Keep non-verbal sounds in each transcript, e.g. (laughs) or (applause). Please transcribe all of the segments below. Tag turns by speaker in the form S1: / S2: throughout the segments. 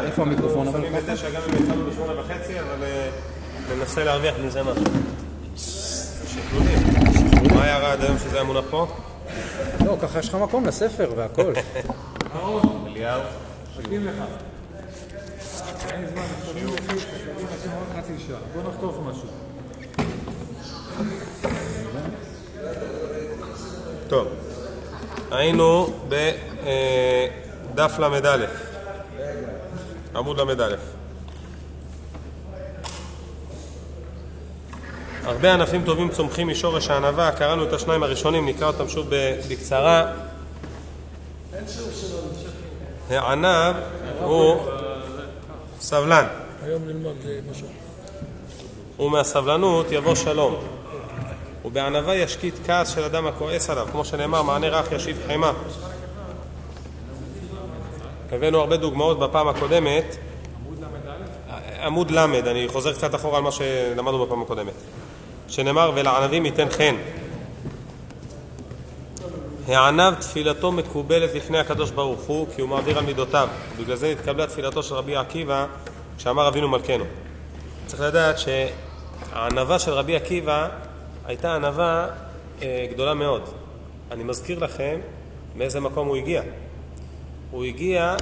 S1: איפה המיקרופון אבל
S2: שמים
S1: ככה?
S2: בתשע גם אם התחלנו בשמונה וחצי, אבל אה, ננסה להרוויח מזה משהו. שקלולים. מה היה רע עד היום שזה היה מונח פה?
S1: לא, ככה יש לך מקום לספר והכל.
S2: אליהו.
S3: מחכים לך. אין זמן, שומעים לפי, שומעים אנשים עוד חצי שעה. בוא נחטוף משהו.
S2: טוב, היינו בדף ל"א, עמוד ל"א. הרבה ענפים טובים צומחים משורש הענווה, קראנו את השניים הראשונים, נקרא אותם שוב בקצרה. הענב הוא סבלן,
S3: היום נלמד משהו.
S2: ומהסבלנות יבוא שלום. ובענווה ישקיט כעס של אדם הכועס עליו, כמו שנאמר, מענה רך ישיב חמה. הבאנו הרבה דוגמאות בפעם הקודמת. עמוד ל', אני חוזר קצת אחורה על מה שלמדנו בפעם הקודמת. שנאמר, ולענבים ייתן חן. הענב תפילתו מקובלת לפני הקדוש ברוך הוא, כי הוא מעביר על מידותיו. ובגלל זה נתקבלה תפילתו של רבי עקיבא, כשאמר אבינו מלכנו. צריך לדעת שהענווה של רבי עקיבא הייתה ענווה אה, גדולה מאוד. אני מזכיר לכם מאיזה מקום הוא הגיע. הוא הגיע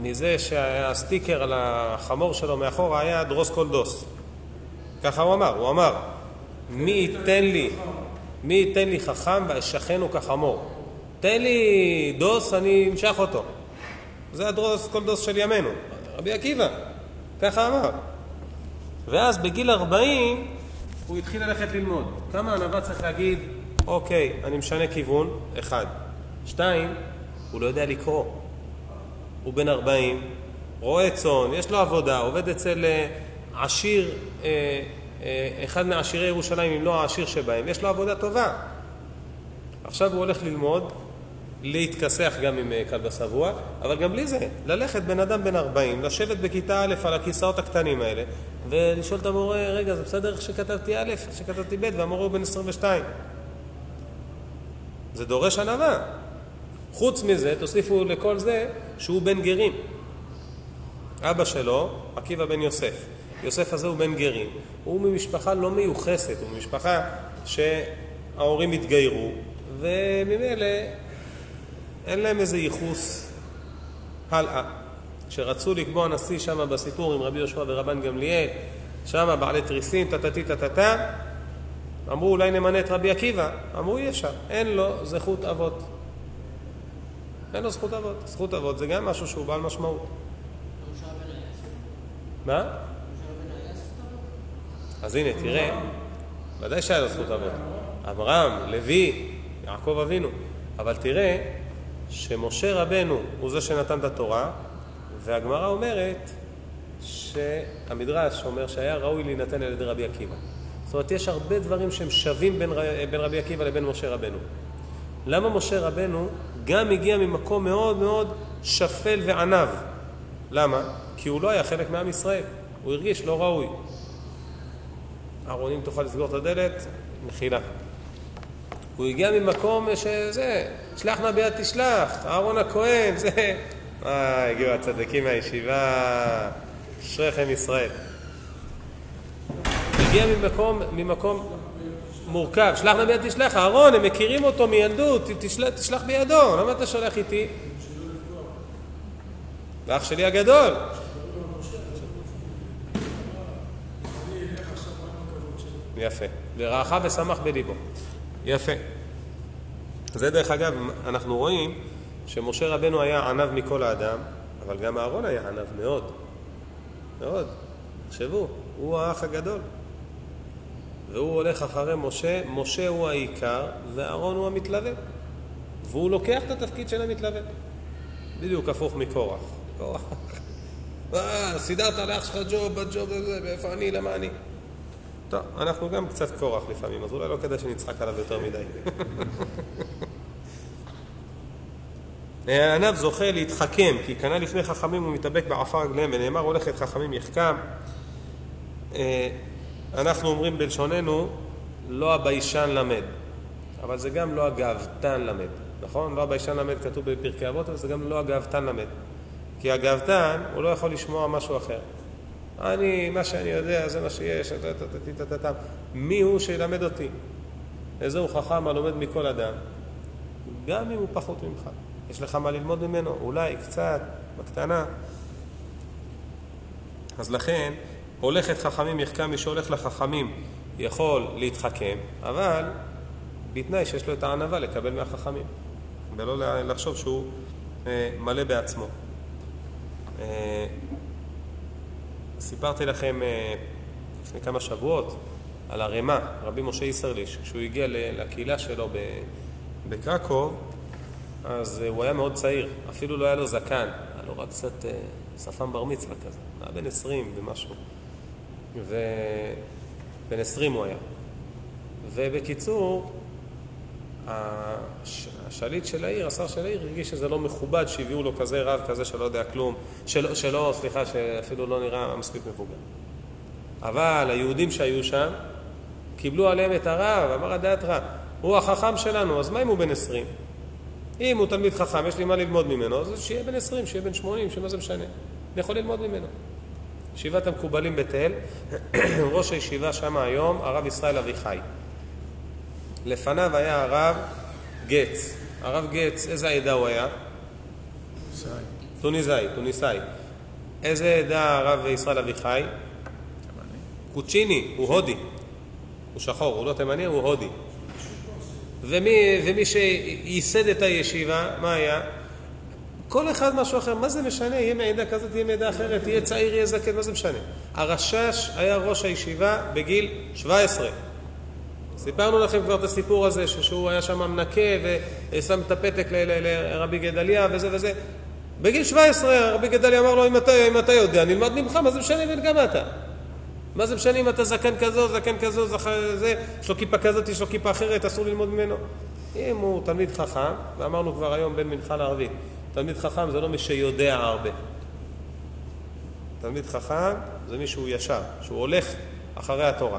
S2: מזה שהסטיקר על החמור שלו מאחורה היה דרוס כל דוס. ככה הוא אמר, הוא אמר, מי ייתן לי, מי ייתן לי חכם ואשכנו כחמור. תן לי דוס, אני אמשך אותו. זה הדרוס כל דוס של ימינו. רבי עקיבא, ככה אמר. ואז בגיל 40 הוא התחיל ללכת ללמוד. כמה ענווה צריך להגיד, אוקיי, אני משנה כיוון, אחד. שתיים, הוא לא יודע לקרוא. הוא בן 40, רועה צאן, יש לו עבודה, עובד אצל אה, עשיר, אה, אה, אחד מעשירי ירושלים, אם לא העשיר שבהם, יש לו עבודה טובה. עכשיו הוא הולך ללמוד, להתכסח גם עם אה, כלבה שבוע, אבל גם בלי זה, ללכת בן אדם בן 40, לשבת בכיתה א' על הכיסאות הקטנים האלה, ולשאול את המורה, רגע, זה בסדר איך שכתבתי א', איך שכתבתי ב', והמורה הוא בן 22. זה דורש ענווה. חוץ מזה, תוסיפו לכל זה שהוא בן גרים. אבא שלו, עקיבא בן יוסף. יוסף הזה הוא בן גרים. הוא ממשפחה לא מיוחסת, הוא ממשפחה שההורים התגיירו, וממילא אין להם איזה ייחוס הלאה. כשרצו לקבוע נשיא שם בסיפור עם רבי יהושע ורבן גמליאל, שם בעלי תריסים, טטטי טטטה, אמרו אולי נמנה את רבי עקיבא. אמרו אי אפשר, אין לו זכות אבות. אין לו זכות אבות. זכות אבות זה גם משהו שהוא בעל משמעות. מה? אז הנה, תראה, ודאי שהיה לו זכות אבות. אברהם, לוי, יעקב אבינו. אבל תראה שמשה רבנו הוא זה שנתן את התורה, והגמרא אומרת שהמדרש אומר שהיה ראוי להינתן על ידי רבי עקיבא. זאת אומרת, יש הרבה דברים שהם שווים בין, בין רבי עקיבא לבין משה רבנו. למה משה רבנו גם הגיע ממקום מאוד מאוד שפל וענב? למה? כי הוא לא היה חלק מעם ישראל. הוא הרגיש לא ראוי. אהרון, אם תוכל לסגור את הדלת, מחילה. הוא הגיע ממקום שזה, שלח נא ביד תשלח, אהרון הכהן, זה... אה, הגיעו הצדיקים מהישיבה, אשריכם ישראל. הגיע ממקום, ממקום מורכב, שלח נא ביד תשלח, אהרון, הם מכירים אותו מילדות, תשלח, תשלח בידו, למה אתה שולח איתי? ואח שלי הגדול. יפה. ורעך ושמח בליבו. יפה. זה דרך אגב, אנחנו רואים שמשה רבנו היה ענב מכל האדם, אבל גם אהרון היה ענב מאוד. מאוד. תחשבו, הוא האח הגדול. והוא הולך אחרי משה, משה הוא העיקר ואהרון הוא המתלווה. והוא לוקח את התפקיד של המתלווה. בדיוק הפוך מקורח. קורח. אה, סידרת לאח שלך ג'וב, בג'וב הזה, ואיפה אני, למה אני? טוב, אנחנו גם קצת קורח לפעמים, אז אולי לא כדאי שנצחק עליו יותר מדי. (laughs) הענב זוכה להתחכם, כי קנה לפני חכמים ומתאבק בעפר רגליהם, ונאמר הולך את חכמים יחכם. אנחנו אומרים בלשוננו, לא הביישן למד, אבל זה גם לא הגאוותן למד, נכון? לא הביישן למד כתוב בפרקי אבות, אבל זה גם לא הגאוותן למד. כי הגאוותן, הוא לא יכול לשמוע משהו אחר. אני, מה שאני יודע, זה מה שיש. מי הוא שילמד אותי? איזהו חכם הלומד מכל אדם, גם אם הוא פחות ממך. יש לך מה ללמוד ממנו, אולי קצת, בקטנה. אז לכן, הולכת חכמים יחכם, מי שהולך לחכמים יכול להתחכם, אבל בתנאי שיש לו את הענווה לקבל מהחכמים, ולא לחשוב שהוא אה, מלא בעצמו. אה, סיפרתי לכם אה, לפני כמה שבועות על הרמ"א, רבי משה איסרליש, כשהוא הגיע לקהילה שלו בקרקוב, אז הוא היה מאוד צעיר, אפילו לא היה לו זקן, היה לו רק קצת שפם בר מצווה כזה, היה בן עשרים ומשהו. ובן עשרים הוא היה. ובקיצור, השליט של העיר, השר של העיר, הרגיש שזה לא מכובד שהביאו לו כזה רב כזה שלא יודע כלום, שלא, שלא סליחה, שאפילו לא נראה מספיק מבוגר. אבל היהודים שהיו שם קיבלו עליהם את הרב, אמר הדעת רב, הוא החכם שלנו, אז מה אם הוא בן עשרים? אם הוא תלמיד חכם, יש לי מה ללמוד ממנו, אז שיהיה בן עשרים, שיהיה בן שמונים, שמה זה משנה? אני יכול ללמוד ממנו. ישיבת המקובלים בתל, (clears throat) ראש הישיבה שם היום, הרב ישראל אביחי. לפניו היה הרב גץ. הרב גץ, איזה עדה הוא היה? טוניסאי, טוניסאי. איזה עדה הרב ישראל אביחי? קוצ'יני, הוא הודי. הוא שחור, הוא לא תימני, הוא הודי. ומי, ומי שייסד את הישיבה, מה היה? כל אחד משהו אחר, מה זה משנה? יהיה מעדה כזאת, יהיה מעדה אחרת, יהיה צעיר, יהיה זקן, מה זה משנה? הרשש היה ראש הישיבה בגיל 17. סיפרנו לכם כבר את הסיפור הזה, שהוא היה שם מנקה ושם את הפתק לרבי גדליה וזה וזה. בגיל 17 רבי גדליה אמר לו, אם אתה, אם אתה יודע, נלמד ממך, מה זה משנה אם גם אתה? מה זה משנה אם אתה זקן כזו, זקן כזו, זה, יש לו כיפה כזאת, יש לו כיפה אחרת, אסור ללמוד ממנו. אם הוא תלמיד חכם, ואמרנו כבר היום בין מנחה לערבית, תלמיד חכם זה לא מי שיודע הרבה. תלמיד חכם זה מי שהוא ישר, שהוא הולך אחרי התורה.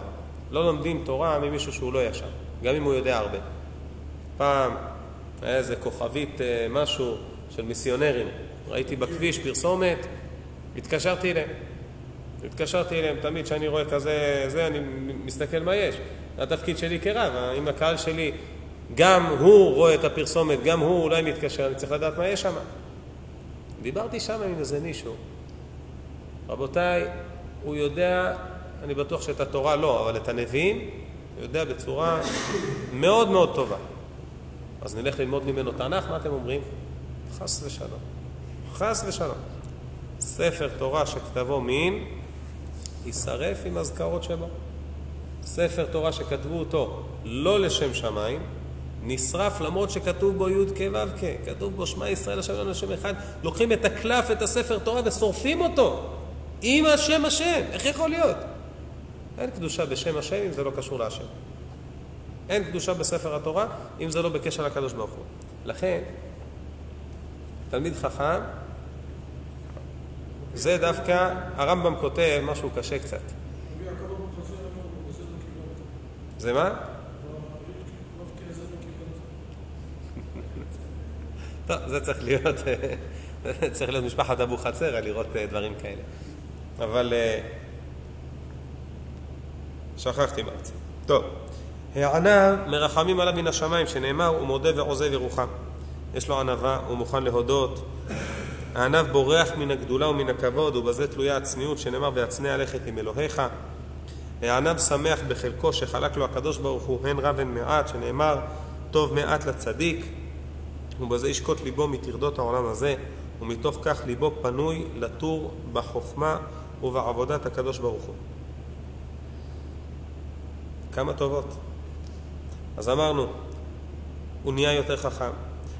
S2: לא לומדים תורה ממישהו שהוא לא ישר, גם אם הוא יודע הרבה. פעם היה איזה כוכבית אה, משהו של מיסיונרים, ראיתי בכביש פרסומת, התקשרתי אליהם. התקשרתי אליהם תמיד כשאני רואה כזה, זה, אני מסתכל מה יש. התפקיד שלי כרב, אם הקהל שלי, גם הוא רואה את הפרסומת, גם הוא אולי מתקשר, אני צריך לדעת מה יש שם. דיברתי שם עם איזה מישהו. רבותיי, הוא יודע אני בטוח שאת התורה לא, אבל את הנביאים הוא יודע בצורה מאוד מאוד טובה. אז נלך ללמוד ממנו תנ"ך, מה אתם אומרים? חס ושלום. חס ושלום. ספר תורה שכתבו מין, יישרף עם אזכרות שבו. ספר תורה שכתבו אותו לא לשם שמיים, נשרף למרות שכתוב בו י' כ' ו' כ', כתוב בו שמע ישראל השם לנו השם אחד, לוקחים את הקלף, את הספר תורה ושורפים אותו עם השם השם, איך יכול להיות? אין קדושה בשם השם אם זה לא קשור להשם. אין קדושה בספר התורה אם זה לא בקשר לקדוש ברוך הוא. לכן, תלמיד חכם, זה דווקא, הרמב"ם כותב משהו קשה קצת. זה מה? טוב, זה צריך להיות, (laughs) צריך להיות משפחת אבו חצר לראות אה, דברים כאלה. אבל אה, שכחתי מה זה. טוב. הענה מרחמים עליו מן השמיים, שנאמר, הוא מודה ועוזב ירוחם. יש לו ענווה, הוא מוכן להודות. הענב בורח מן הגדולה ומן הכבוד, ובזה תלויה הצניעות, שנאמר, והצנע לכת עם אלוהיך. הענב שמח בחלקו שחלק לו הקדוש ברוך הוא, הן רב הן מעט, שנאמר, טוב מעט לצדיק, ובזה ישקוט ליבו מטרדות העולם הזה, ומתוך כך ליבו פנוי לטור בחוכמה ובעבודת הקדוש ברוך הוא. כמה טובות. אז אמרנו, הוא נהיה יותר חכם,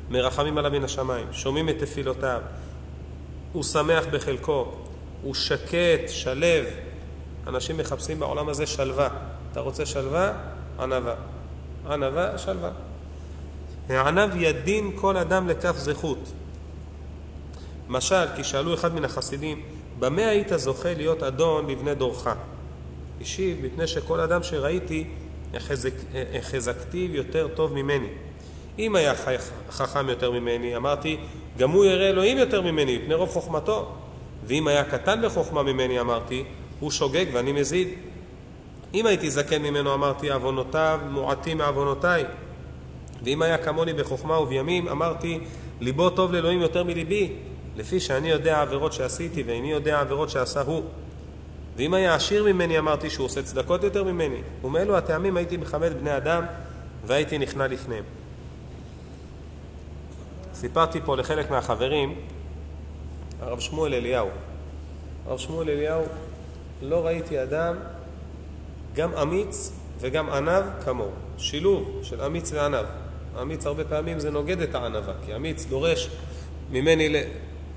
S2: מרחמים עליו מן השמיים, שומעים את תפילותיו, הוא שמח בחלקו, הוא שקט, שלב. אנשים מחפשים בעולם הזה שלווה. אתה רוצה שלווה? ענווה. ענווה, שלווה. הענב ידין כל אדם לכף זכות. משל, כי שאלו אחד מן החסידים, במה היית זוכה להיות אדון לבני דורך? השיב, מפני שכל אדם שראיתי החזקתיו יותר טוב ממני. אם היה חכם יותר ממני, אמרתי, גם הוא ירא אלוהים יותר ממני, מפני רוב חוכמתו. ואם היה קטן בחוכמה ממני, אמרתי, הוא שוגג ואני מזיד. אם הייתי זקן ממנו, אמרתי, עוונותיו מועטים מעוונותיי. ואם היה כמוני בחוכמה ובימים, אמרתי, ליבו טוב לאלוהים יותר מליבי, לפי שאני יודע עבירות שעשיתי ואיני יודע עבירות שעשה הוא. ואם היה עשיר ממני, אמרתי שהוא עושה צדקות יותר ממני. ומאלו הטעמים הייתי מכבד בני אדם והייתי נכנע לפניהם. סיפרתי פה לחלק מהחברים, הרב שמואל אליהו. הרב שמואל אליהו, לא ראיתי אדם גם אמיץ וגם ענב כמוהו. שילוב של אמיץ וענב. אמיץ הרבה פעמים זה נוגד את הענבה, כי אמיץ דורש ממני ל-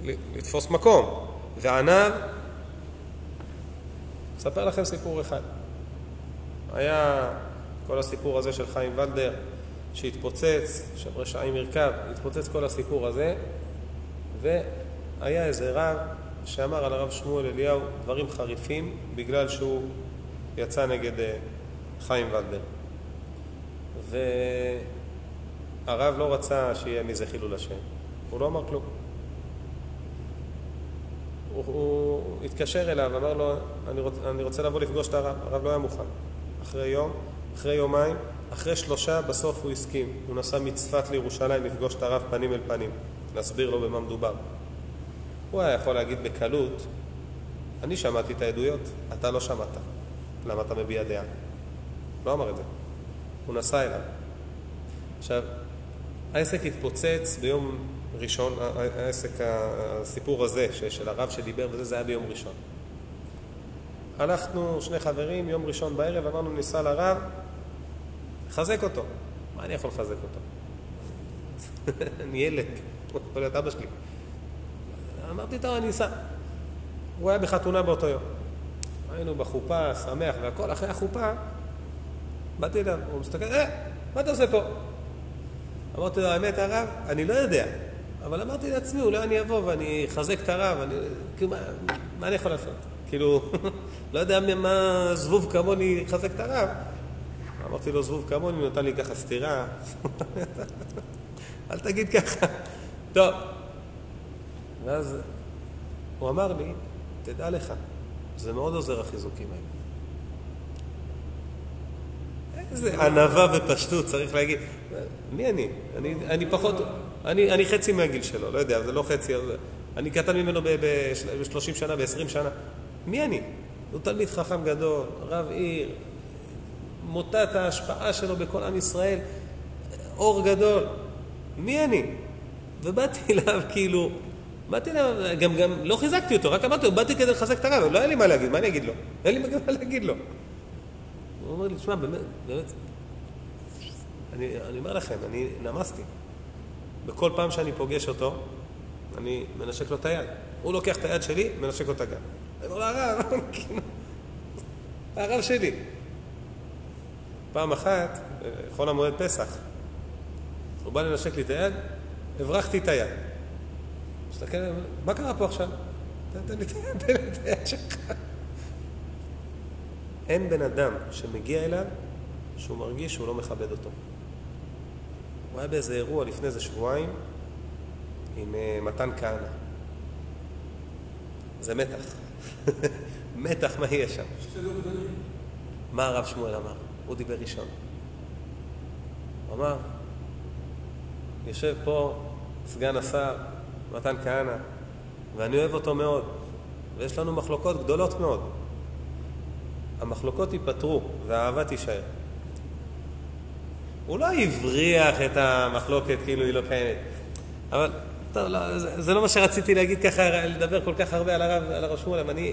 S2: ל- לתפוס מקום, וענב, אספר לכם סיפור אחד. היה כל הסיפור הזה של חיים ולדר, שהתפוצץ, של רשעים ירכב, התפוצץ כל הסיפור הזה, והיה איזה רב שאמר על הרב שמואל אליהו דברים חריפים בגלל שהוא יצא נגד אה, חיים ולדר. והרב לא רצה שיהיה מזה חילול השם. הוא לא אמר כלום. הוא, הוא התקשר אליו, אמר לו, אני, רוצ, אני רוצה לבוא לפגוש את הרב. הרב לא היה מוכן. אחרי יום, אחרי יומיים, אחרי שלושה, בסוף הוא הסכים. הוא נסע מצפת לירושלים לפגוש את הרב פנים אל פנים, להסביר לו במה מדובר. הוא היה יכול להגיד בקלות, אני שמעתי את העדויות, אתה לא שמעת. למה אתה מביע דעה? לא אמר את זה. הוא נסע אליו. עכשיו, העסק התפוצץ ביום ראשון, העסק, הסיפור הזה של הרב שדיבר וזה, זה היה ביום ראשון. הלכנו שני חברים, יום ראשון בערב, אמרנו ניסע לרב, לחזק אותו. מה אני יכול לחזק אותו? (laughs) אני ילד, יכול להיות אבא שלי. אמרתי, טוב, אני אסע. הוא היה בחתונה באותו יום. היינו בחופה, שמח והכל, אחרי החופה, באתי אליו, הוא מסתכל, אה, מה אתה עושה פה? אמרתי לו, האמת, הרב, אני לא יודע. אבל אמרתי לעצמי, אולי אני אבוא ואני אחזק את הרב, אני, כאילו, מה, מה אני יכול לעשות? כאילו, (laughs) לא יודע מה זבוב כמוני יחזק את הרב. אמרתי לו, זבוב כמוני, הוא נתן לי ככה סטירה. (laughs) אל תגיד ככה. טוב. ואז הוא אמר לי, תדע לך, זה מאוד עוזר החיזוקים האלה. איזה ענווה ופשטות, צריך להגיד. מי אני? אני, אני פחות, אני, אני חצי מהגיל שלו, לא יודע, זה לא חצי, אני קטן ממנו ב-30 שנה, ב-20 שנה. מי אני? הוא תלמיד חכם גדול, רב עיר, מוטת ההשפעה שלו בכל עם ישראל, אור גדול. מי אני? ובאתי (laughs) אליו כאילו, באתי אליו, גם, גם לא חיזקתי אותו, רק אמרתי לו, באתי כדי לחזק את הרב, לא היה לי מה להגיד, מה אני אגיד לו? אין לי מה להגיד לו. הוא אומר לי, תשמע, באמת, באמת, אני, אני אומר לכם, אני נמסתי. בכל פעם שאני פוגש אותו, אני מנשק לו את היד. הוא לוקח את היד שלי, מנשק לו את הגב. אני אומר לו, הרב, (laughs) הרב שלי. פעם אחת, חול המועד פסח, הוא בא לנשק לי את היד, הברחתי את היד. מסתכל, מה קרה פה עכשיו? תן לי את היד שלך. אין בן אדם שמגיע אליו שהוא מרגיש שהוא לא מכבד אותו. הוא היה באיזה אירוע לפני איזה שבועיים עם uh, מתן כהנא. זה מתח. (laughs) מתח, מה יהיה שם? מה הרב שמואל אמר? הוא דיבר ראשון. הוא אמר, יושב פה סגן השר מתן כהנא, ואני אוהב אותו מאוד, ויש לנו מחלוקות גדולות מאוד. המחלוקות ייפתרו והאהבה תישאר. הוא לא הבריח את המחלוקת כאילו היא לא קיימת. אבל, טוב, לא, זה, זה לא מה שרציתי להגיד ככה, לדבר כל כך הרבה על הרב, על הרב שמואל, אני...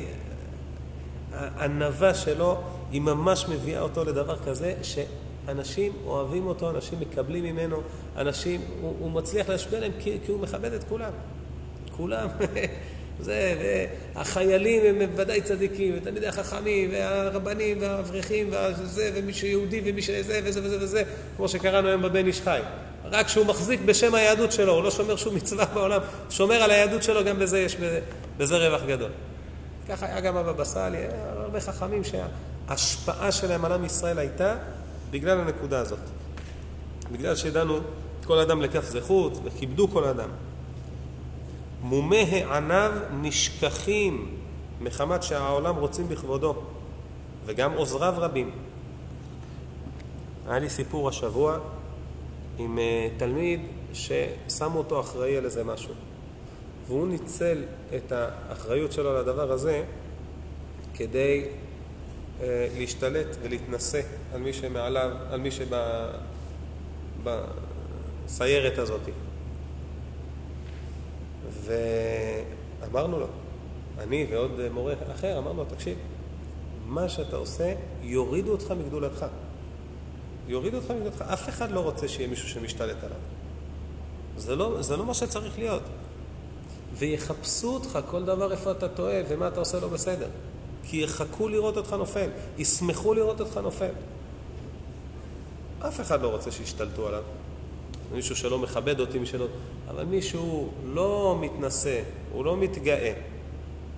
S2: הענווה שלו, היא ממש מביאה אותו לדבר כזה, שאנשים אוהבים אותו, אנשים מקבלים ממנו, אנשים, הוא, הוא מצליח להשפיע עליהם כי, כי הוא מכבד את כולם. כולם. (laughs) זה, והחיילים הם ודאי צדיקים, ותלמידי החכמים, והרבנים, והאברכים, וזה, ומי שיהודי, ומי שזה, וזה וזה וזה, כמו שקראנו היום בבן איש חי. רק שהוא מחזיק בשם היהדות שלו, הוא לא שומר שום מצווה בעולם, שומר על היהדות שלו, גם בזה יש בזה רווח גדול. ככה היה גם הבבא סאלי, הרבה חכמים שההשפעה שלהם על עם ישראל הייתה בגלל הנקודה הזאת. בגלל שידענו כל אדם לכף זכות, וכיבדו כל אדם. מומי העניו נשכחים מחמת שהעולם רוצים בכבודו, וגם עוזריו רבים. היה לי סיפור השבוע עם אה, תלמיד ששמו אותו אחראי על איזה משהו. והוא ניצל את האחריות שלו לדבר הזה כדי אה, להשתלט ולהתנשא על מי שמעליו, על מי שבסיירת הזאת. ואמרנו לו, אני ועוד מורה אחר, אמרנו לו, תקשיב, מה שאתה עושה, יורידו אותך מגדולתך. יורידו אותך מגדולתך. אף אחד לא רוצה שיהיה מישהו שמשתלט עליו. זה לא, זה לא מה שצריך להיות. ויחפשו אותך כל דבר איפה אתה טועה ומה אתה עושה לא בסדר. כי יחכו לראות אותך נופל, ישמחו לראות אותך נופל. אף אחד לא רוצה שישתלטו עליו. מישהו שלא מכבד אותי, משלא... אבל מישהו לא מתנשא, הוא לא מתגאה,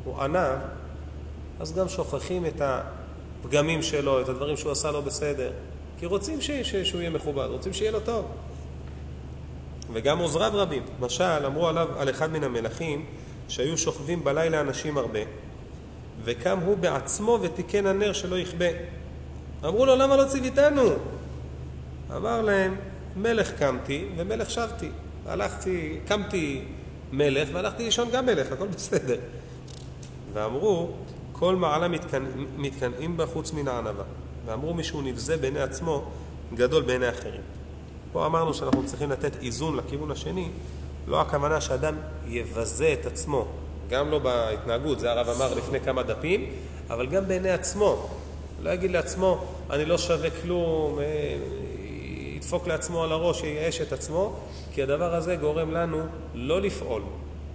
S2: הוא ענה, אז גם שוכחים את הפגמים שלו, את הדברים שהוא עשה לא בסדר. כי רוצים ש... ש... שהוא יהיה מכובד, רוצים שיהיה לו טוב. וגם עוזריו רבים. משל, אמרו עליו, על אחד מן המלכים, שהיו שוכבים בלילה אנשים הרבה, וקם הוא בעצמו ותיקן הנר שלא יכבה. אמרו לו, למה לא ציוויתנו? אמר להם, מלך קמתי ומלך שבתי. הלכתי, קמתי מלך והלכתי לישון גם מלך, הכל בסדר. ואמרו, כל מעלה מתקנאים, בה חוץ מן הענווה. ואמרו מי שהוא נבזה בעיני עצמו, גדול בעיני אחרים. פה אמרנו שאנחנו צריכים לתת איזון לכיוון השני, לא הכוונה שאדם יבזה את עצמו, גם לא בהתנהגות, זה הרב אמר לפני כמה דפים, אבל גם בעיני עצמו. לא יגיד לעצמו, אני לא שווה כלום, אה, ידפוק לעצמו על הראש, ייאש את עצמו, כי הדבר הזה גורם לנו לא לפעול.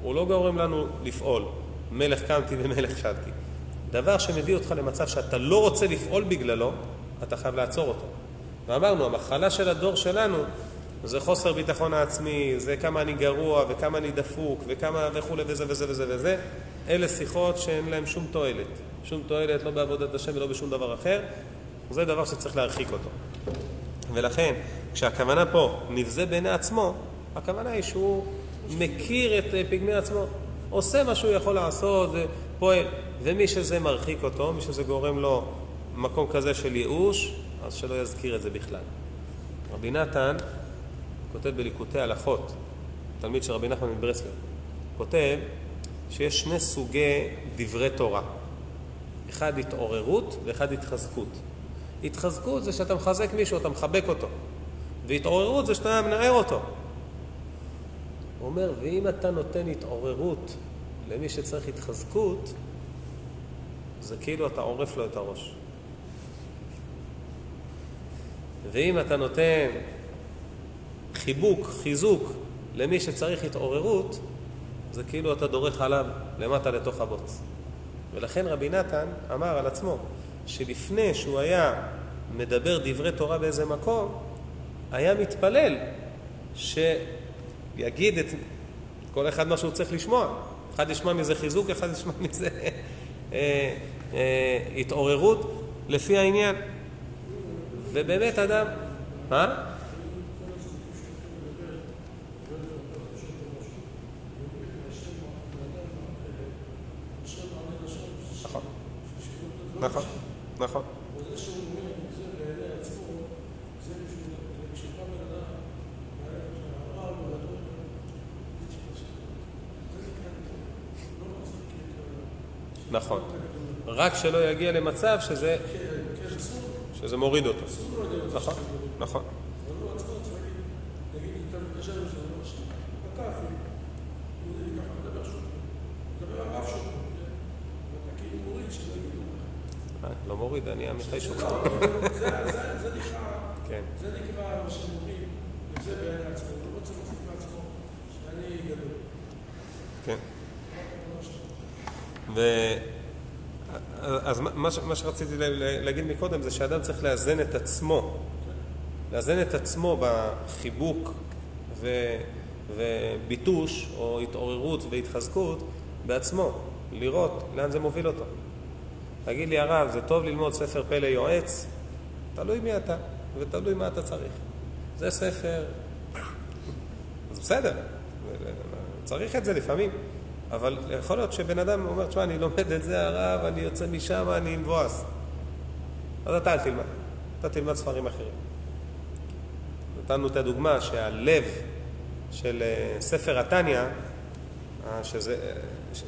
S2: הוא לא גורם לנו לפעול. מלך קמתי ומלך שבתי. דבר שמביא אותך למצב שאתה לא רוצה לפעול בגללו, אתה חייב לעצור אותו. ואמרנו, המחלה של הדור שלנו זה חוסר ביטחון העצמי, זה כמה אני גרוע וכמה אני דפוק וכמה וכולי וזה וזה וזה וזה. אלה שיחות שאין להן שום תועלת. שום תועלת לא בעבודת השם ולא בשום דבר אחר. זה דבר שצריך להרחיק אותו. ולכן, כשהכוונה פה נבזה בעיני עצמו, הכוונה היא שהוא מכיר את פגמי עצמו, עושה מה שהוא יכול לעשות, פועל. ומי שזה מרחיק אותו, מי שזה גורם לו מקום כזה של ייאוש, אז שלא יזכיר את זה בכלל. רבי נתן כותב בליקוטי הלכות, תלמיד של רבי נחמן מברסלב, כותב שיש שני סוגי דברי תורה. אחד התעוררות ואחד התחזקות. התחזקות זה שאתה מחזק מישהו, אתה מחבק אותו. והתעוררות זה שאתה מנער אותו. הוא אומר, ואם אתה נותן התעוררות למי שצריך התחזקות, זה כאילו אתה עורף לו את הראש. ואם אתה נותן חיבוק, חיזוק, למי שצריך התעוררות, זה כאילו אתה דורך עליו למטה לתוך הבוץ. ולכן רבי נתן אמר על עצמו, שלפני שהוא היה מדבר דברי תורה באיזה מקום, היה מתפלל שיגיד את כל אחד מה שהוא צריך לשמוע. אחד ישמע מזה חיזוק, אחד ישמע (laughs) מזה אה, אה, התעוררות, לפי העניין. ובאמת אדם... מה? נכון, נכון, נכון. נכון. רק שלא יגיע למצב שזה, שזה מוריד אותו. נכון, נכון. לא מוריד, אני עמיחי שלך.
S4: זה נקרא,
S2: כן.
S4: זה נקרא מה שאומרים, וזה בעיני עצמו, לא רוצה להחזיק מעצמו, שאני גדול.
S2: כן. ו... אז מה, ש- מה שרציתי להגיד מקודם זה שאדם צריך לאזן את עצמו, לאזן את עצמו בחיבוק ו... וביטוש או התעוררות והתחזקות בעצמו, לראות לאן זה מוביל אותו. תגיד לי הרב, זה טוב ללמוד ספר פלא יועץ? תלוי מי אתה ותלוי מה אתה צריך. זה ספר, אז בסדר, צריך את זה לפעמים. אבל יכול להיות שבן אדם אומר, תשמע, אני לומד את זה, הרב, אני יוצא משם, אני מבואס. אז אתה אל תלמד, אתה תלמד ספרים אחרים. נתנו את הדוגמה שהלב של אה, ספר התניא, אה, שזה, אה,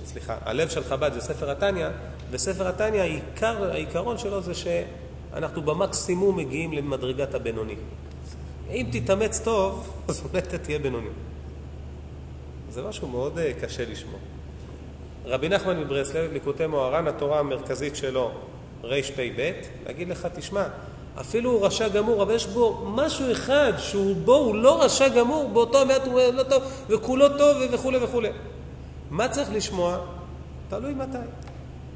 S2: סליחה, הלב של חב"ד זה ספר התניא, וספר התניא, העיקר, העיקרון שלו זה שאנחנו במקסימום מגיעים למדרגת הבינוני. אם תתאמץ טוב, (laughs) אז אולי אתה תהיה בינוני. זה משהו מאוד אה, קשה לשמוע. רבי נחמן מברסלב, ליקוטי מוהר"ן, התורה המרכזית שלו, רפ"ב, להגיד לך, תשמע, אפילו הוא רשע גמור, אבל יש בו משהו אחד שהוא בו הוא לא רשע גמור, באותו מעט הוא לא טוב, וכולו טוב וכולי וכולי. מה צריך לשמוע? תלוי מתי.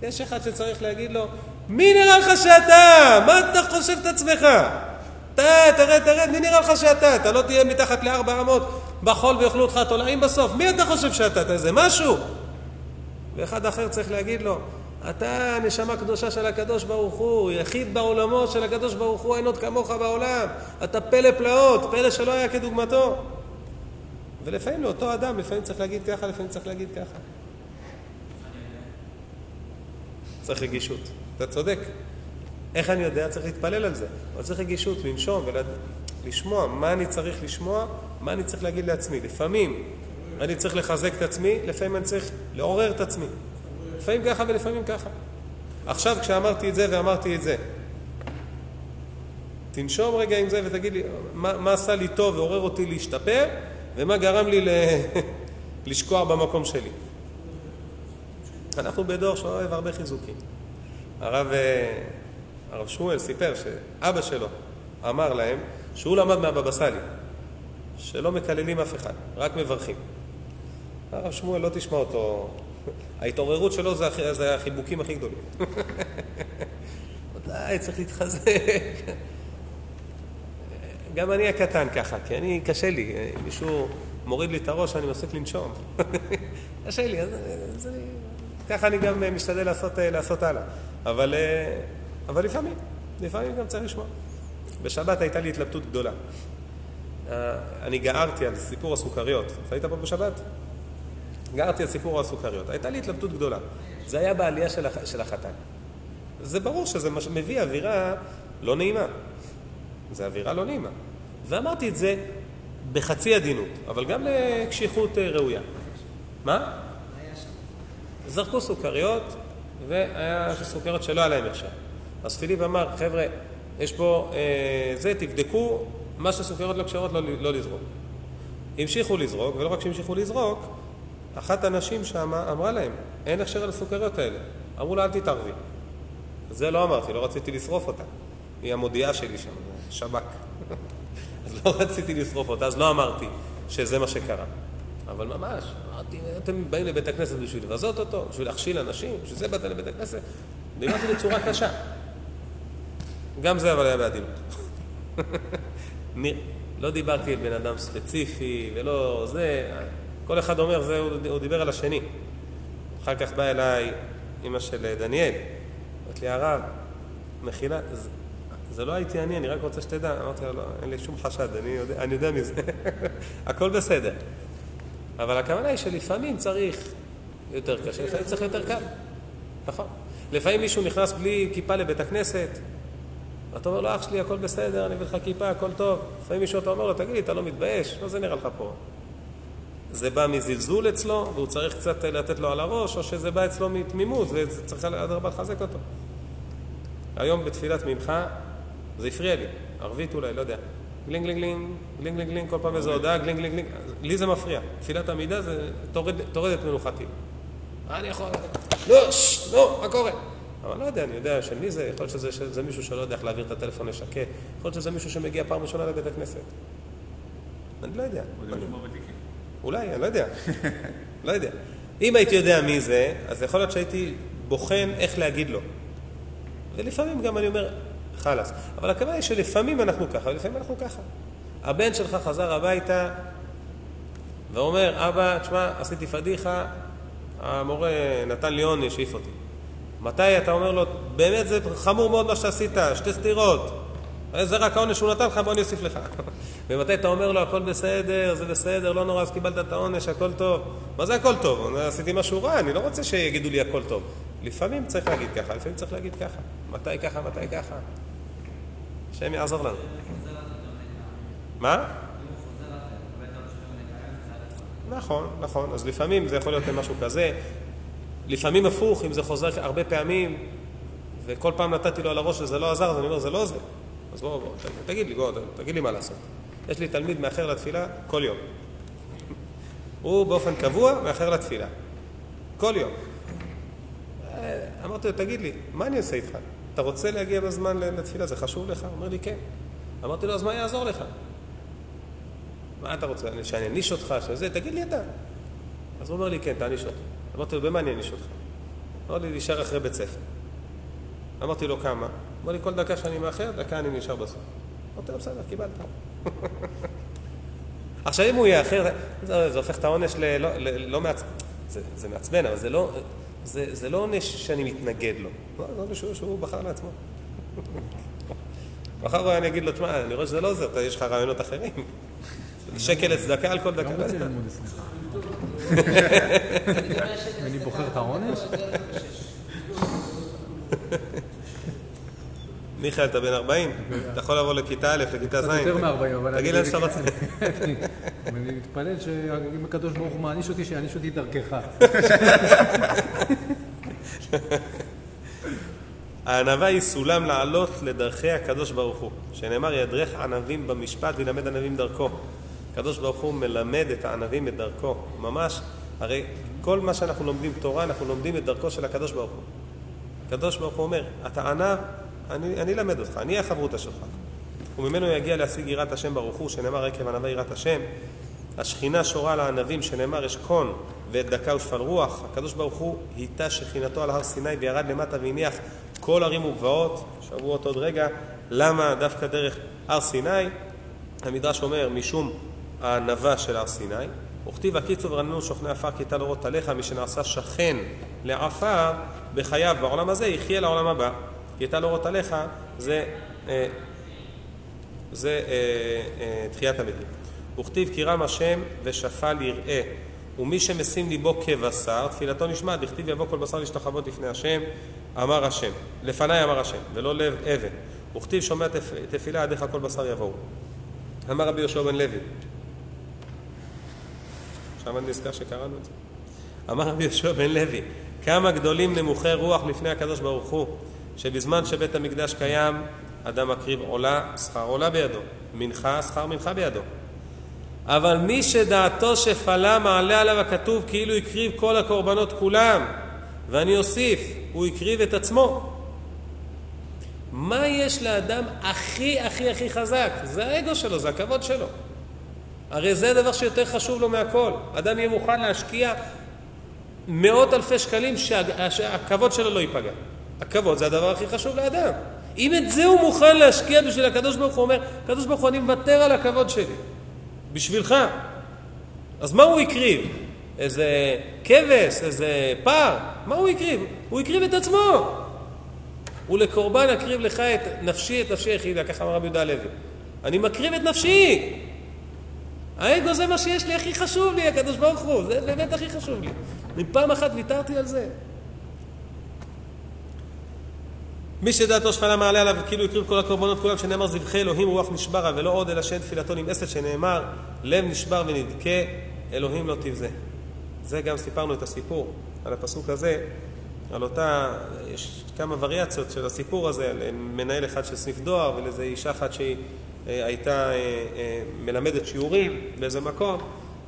S2: יש אחד שצריך להגיד לו, מי נראה לך שאתה? מה אתה חושב את עצמך? אתה, תרד, תרד, מי נראה לך שאתה? אתה לא תהיה מתחת לארבע רמות בחול ויאכלו אותך תולעים בסוף. מי אתה חושב שאתה? אתה איזה משהו? ואחד אחר צריך להגיד לו, אתה נשמה קדושה של הקדוש ברוך הוא, יחיד בעולמו של הקדוש ברוך הוא, אין עוד כמוך בעולם. אתה פלא פלאות, פלא שלא היה כדוגמתו. ולפעמים לאותו אדם, לפעמים צריך להגיד ככה, לפעמים צריך להגיד ככה. צריך רגישות. אתה צודק. איך אני יודע? צריך להתפלל על זה. אבל צריך רגישות, לנשום ולשמוע מה אני צריך לשמוע, מה אני צריך להגיד לעצמי. לפעמים אני צריך לחזק את עצמי, לפעמים אני צריך לעורר את עצמי. לפעמים ככה ולפעמים ככה. עכשיו כשאמרתי את זה ואמרתי את זה, תנשום רגע עם זה ותגיד לי מה, מה עשה לי טוב ועורר אותי להשתפר ומה גרם לי ל... (laughs) לשקוע במקום שלי. אנחנו בדור שאוהב הרבה חיזוקים. הרב, אה, הרב שמואל סיפר שאבא שלו אמר להם שהוא למד מהבבא סאלי, שלא מקללים אף אחד, רק מברכים. הרב שמואל, לא תשמע אותו, ההתעוררות שלו זה, זה החיבוקים הכי גדולים. (laughs) די, צריך להתחזק. גם אני הקטן ככה, כי אני, קשה לי, מישהו מוריד לי את הראש, אני מפסיק לנשום. (laughs) קשה לי, אז, אני, ככה אני גם משתדל לעשות, לעשות הלאה. אבל, אבל לפעמים, לפעמים גם צריך לשמוע. בשבת הייתה לי התלבטות גדולה. אה, אני גערתי על סיפור הסוכריות. אתה היית פה בשבת? גערתי על סיפור הסוכריות. הייתה לי התלבטות גדולה. זה היה בעלייה של, הח... של החתן. זה ברור שזה מש- מביא אווירה לא נעימה. זה אווירה לא נעימה. ואמרתי את זה בחצי עדינות, אבל גם לקשיחות אה, ראויה. מה? זרקו סוכריות, והיה סוכריות שלא היה להם הכשר. אז פיליפ אמר, חבר'ה, יש פה אה, זה, תבדקו, מה שסוכריות לא כשרות, לא, לא לזרוק. המשיכו לזרוק, ולא רק שהמשיכו לזרוק, אחת הנשים שם אמרה להם, אין הכשר על הסוכריות האלה. אמרו לה, אל תתערבי. זה לא אמרתי, לא רציתי לשרוף אותה. היא המודיעה שלי שם, שב"כ. (laughs) אז לא רציתי לשרוף אותה, אז לא אמרתי שזה מה שקרה. אבל ממש, אמרתי, אתם באים לבית הכנסת בשביל לבזות אותו, בשביל להכשיל אנשים, בשביל זה באת לבית הכנסת? דיברתי בצורה קשה. גם זה אבל היה בעדינות. (laughs) לא דיברתי על בן אדם ספציפי ולא זה, כל אחד אומר, זה, הוא, הוא דיבר על השני. אחר כך באה אליי אימא של דניאל, אמרת לי, הרב, מחילה, זה, זה לא הייתי אני, אני רק רוצה שתדע. אמרתי לה, לא, אין לי שום חשד, אני יודע, אני יודע מזה. (laughs) הכל בסדר. אבל הכוונה היא שלפעמים צריך יותר קשה, לפעמים צריך יותר קל. נכון. לפעמים מישהו נכנס בלי כיפה לבית הכנסת, ואתה אומר לו, אח שלי, הכל בסדר, אני אביא לך כיפה, הכל טוב. לפעמים מישהו אתה אומר לו, תגיד לי, אתה לא מתבייש? מה זה נראה לך פה? זה בא מזלזול אצלו, והוא צריך קצת לתת לו על הראש, או שזה בא אצלו מתמימות, וצריך אדרבה לחזק אותו. היום בתפילת מנחה, זה הפריע לי, ערבית אולי, לא יודע. גלינג גלינג גלינג, גלינג גלינג גלינג, כל פעם איזו הודעה, גלינג גלינג גלינג. לי זה מפריע. תפילת עמידה זה תורד את מנוחתי. מה אני יכול... לא, ששש, לא, מה קורה? אבל לא יודע, אני יודע של מי זה, יכול להיות שזה, שזה מישהו שלא יודע איך להעביר את הטלפון לשקט, יכול להיות שזה מישהו שמגיע פעם ראשונה לבית הכנסת. אני לא יודע. אולי, אני לא יודע. לא יודע. אם הייתי יודע מי זה, אז יכול להיות שהייתי בוחן איך להגיד לו. ולפעמים גם אני אומר, חלאס. אבל הכוונה היא שלפעמים אנחנו ככה, ולפעמים אנחנו ככה. הבן שלך חזר הביתה ואומר, אבא, תשמע, עשיתי פדיחה, המורה נתן לי עונש, העיף אותי. מתי אתה אומר לו, באמת זה חמור מאוד מה שעשית, שתי סטירות. זה רק העונש שהוא נתן לך, בוא אני אוסיף לך. (laughs) ומתי אתה אומר לו, הכל בסדר, זה בסדר, לא נורא, אז קיבלת את העונש, הכל טוב. מה זה הכל טוב? עשיתי משהו רע, אני לא רוצה שיגידו לי הכל טוב. לפעמים צריך להגיד ככה, לפעמים צריך להגיד ככה. מתי ככה, מתי ככה. השם יעזור לנו. מה? נכון, נכון. אז לפעמים זה יכול להיות משהו כזה. לפעמים הפוך, אם זה חוזר הרבה פעמים, וכל פעם נתתי לו על הראש וזה לא עזר, אז אני אומר, זה לא עוזר. אז בוא, בוא, ת- תגיד לי, בוא, תגיד לי מה לעשות. יש לי תלמיד מאחר לתפילה כל יום. הוא באופן קבוע מאחר לתפילה. כל יום. אה, אמרתי לו, תגיד לי, מה אני עושה איתך? אתה רוצה להגיע בזמן לתפילה, זה חשוב לך? הוא אומר לי, כן. אמרתי לו, אז מה יעזור לך? מה אתה רוצה, שאני אעניש אותך, שזה? תגיד לי אתה. אז הוא אומר לי, כן, תעניש אותי. אמרתי לו, במה אני אעניש אותך? אמר לי, להישאר אחרי בית ספר. אמרתי לו, כמה? אמר לי, כל דקה שאני מאחר, דקה אני נשאר בסוף. אמרתי לו, בסדר, קיבלת. (laughs) עכשיו, אם הוא יאחר, זה, זה הופך את העונש ל... לא, מעצ... זה, זה מעצבן, אבל זה לא, זה, זה לא עונש שאני מתנגד לו. לא, זה עונש שהוא, שהוא בחר לעצמו. (laughs) מחר אני אגיד לו, תשמע, אני רואה שזה לא עוזר, יש לך רעיונות אחרים. (laughs) שקל לצדקה על כל דקה.
S3: לא רוצה ללמוד אצלך. אני בוחר את העונש?
S2: מיכאל, אתה בן 40? אתה יכול לבוא לכיתה א', לכיתה ז'.
S3: קצת יותר מ-40, אבל...
S2: תגיד לאן שאתה (laughs) רוצה.
S3: אני מתפלל שאם הקדוש ברוך הוא מעניש אותי, שיעניש אותי דרכך.
S2: הענווה היא סולם לעלות לדרכי הקדוש ברוך הוא, שנאמר ידרך ענבים במשפט וילמד ענבים דרכו. הקדוש ברוך הוא מלמד את הענבים את דרכו, ממש, הרי כל מה שאנחנו לומדים תורה, אנחנו לומדים את דרכו של הקדוש ברוך הוא. הקדוש ברוך הוא אומר, אתה ענב, אני, אני אלמד אותך, אני החברותא שלך. וממנו יגיע להשיג יראת השם ברוך הוא, שנאמר עקב ענווה יראת השם. השכינה שורה על הענבים, שנאמר אשכון ואת דקה ושפל רוח. הקדוש ברוך הוא היטה שכינתו על הר סיני וירד למטה והניח כל ערים וגבעות, שבועות עוד רגע. למה דווקא דרך הר סיני? המדרש אומר, משום הענווה של הר סיני. וכתיב הקיצור ורננו שוכני עפר כי תל אורות עליך, מי שנעשה שכן לעפר בחייו בעולם הזה, יחיה לעולם הבא. כי תל אורות עליך זה, אה, זה אה, אה, תחיית המתים. וכתיב כי רם השם ושפל יראה. ומי שמשים ליבו כבשר, תפילתו נשמעת, דכתיב יבוא כל בשר להשתחוות לפני השם, אמר השם. לפניי אמר השם, ולא לב אבן. וכתיב שומע תפ... תפילה עדיך כל בשר יבואו. אמר רבי יהושע בן לוי. עכשיו אני נזכר שקראנו את זה. אמר רבי יהושע בן לוי, כמה גדולים נמוכי רוח לפני הקדוש ברוך הוא, שבזמן שבית המקדש קיים, אדם מקריב עולה, שכר עולה בידו, מנחה, שכר מנחה בידו. אבל מי שדעתו שפלה מעלה עליו הכתוב כאילו הקריב כל הקורבנות כולם, ואני אוסיף, הוא הקריב את עצמו. מה יש לאדם הכי הכי הכי חזק? זה האגו שלו, זה הכבוד שלו. הרי זה הדבר שיותר חשוב לו מהכל. אדם יהיה מוכן להשקיע מאות אלפי שקלים שה- שהכבוד שלו לא ייפגע. הכבוד זה הדבר הכי חשוב לאדם. אם את זה הוא מוכן להשקיע בשביל הקדוש ברוך הוא אומר, הקדוש ברוך הוא אני מוותר על הכבוד שלי, בשבילך. אז מה הוא הקריב? איזה כבש, איזה פר? מה הוא הקריב? הוא הקריב את עצמו. ולקורבן אקריב לך את נפשי, את נפשי יחידה, ככה אמר רבי יהודה הלוי. אני מקריב את נפשי. האגו זה מה שיש לי, הכי חשוב לי, הקדוש ברוך הוא, זה באמת הכי חשוב לי. אם פעם אחת ויתרתי על זה. מי שדעתו שפלה מעלה עליו כאילו הקריב כל הקורבנות כולם שנאמר זבחי אלוהים רוח נשברה ולא עוד אלא שאין תפילתו נמאסת שנאמר לב נשבר ונדכה אלוהים לא תבזה. זה גם סיפרנו את הסיפור על הפסוק הזה, על אותה, יש כמה וריאציות של הסיפור הזה, על מנהל אחד של סניף דואר ולאיזה אישה אחת שהיא הייתה אה, אה, מלמדת שיעורים באיזה מקום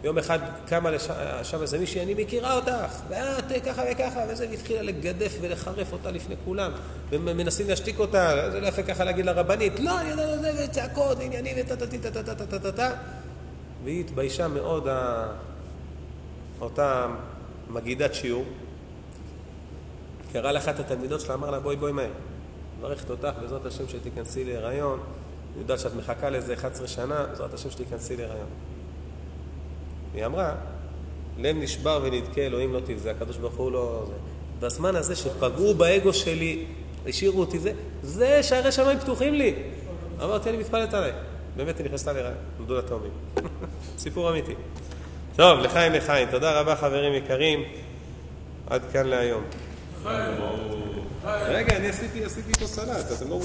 S2: יום אחד קמה לש- שם איזה מישהי, אני מכירה אותך, ואת אה, ככה וככה, וזה, והתחילה לגדף ולחרף אותה לפני כולם, ומנסים להשתיק אותה, זה לא יפה ככה להגיד לרבנית, לא, אני יודע, זה, וצעקות, ועניינים, וטה-טה-טה-טה-טה-טה-טה, והיא התביישה מאוד, אותה מגידת שיעור, קרא לאחת התלמידות שלה, אמר לה, בואי, בואי מהר. מברכת אותך, בעזרת השם שתיכנסי להיריון, אני יודעת שאת מחכה לאיזה 11 שנה, בעזרת השם שתיכנסי להיריון. היא אמרה, לב נשבר ונדכה, אלוהים לא תבזה, הקדוש ברוך הוא לא... זה. בזמן הזה שפגעו באגו שלי, השאירו אותי זה, זה שערי שמיים פתוחים לי. אמרתי, אני מתפלאת עליי. באמת היא נכנסה להיריון, נולדו לה תאומים. (laughs) סיפור אמיתי. טוב, לחיים לחיים. תודה רבה חברים יקרים. עד כאן להיום. רגע, אני עשיתי עשיתי פה סלט, אתם לא...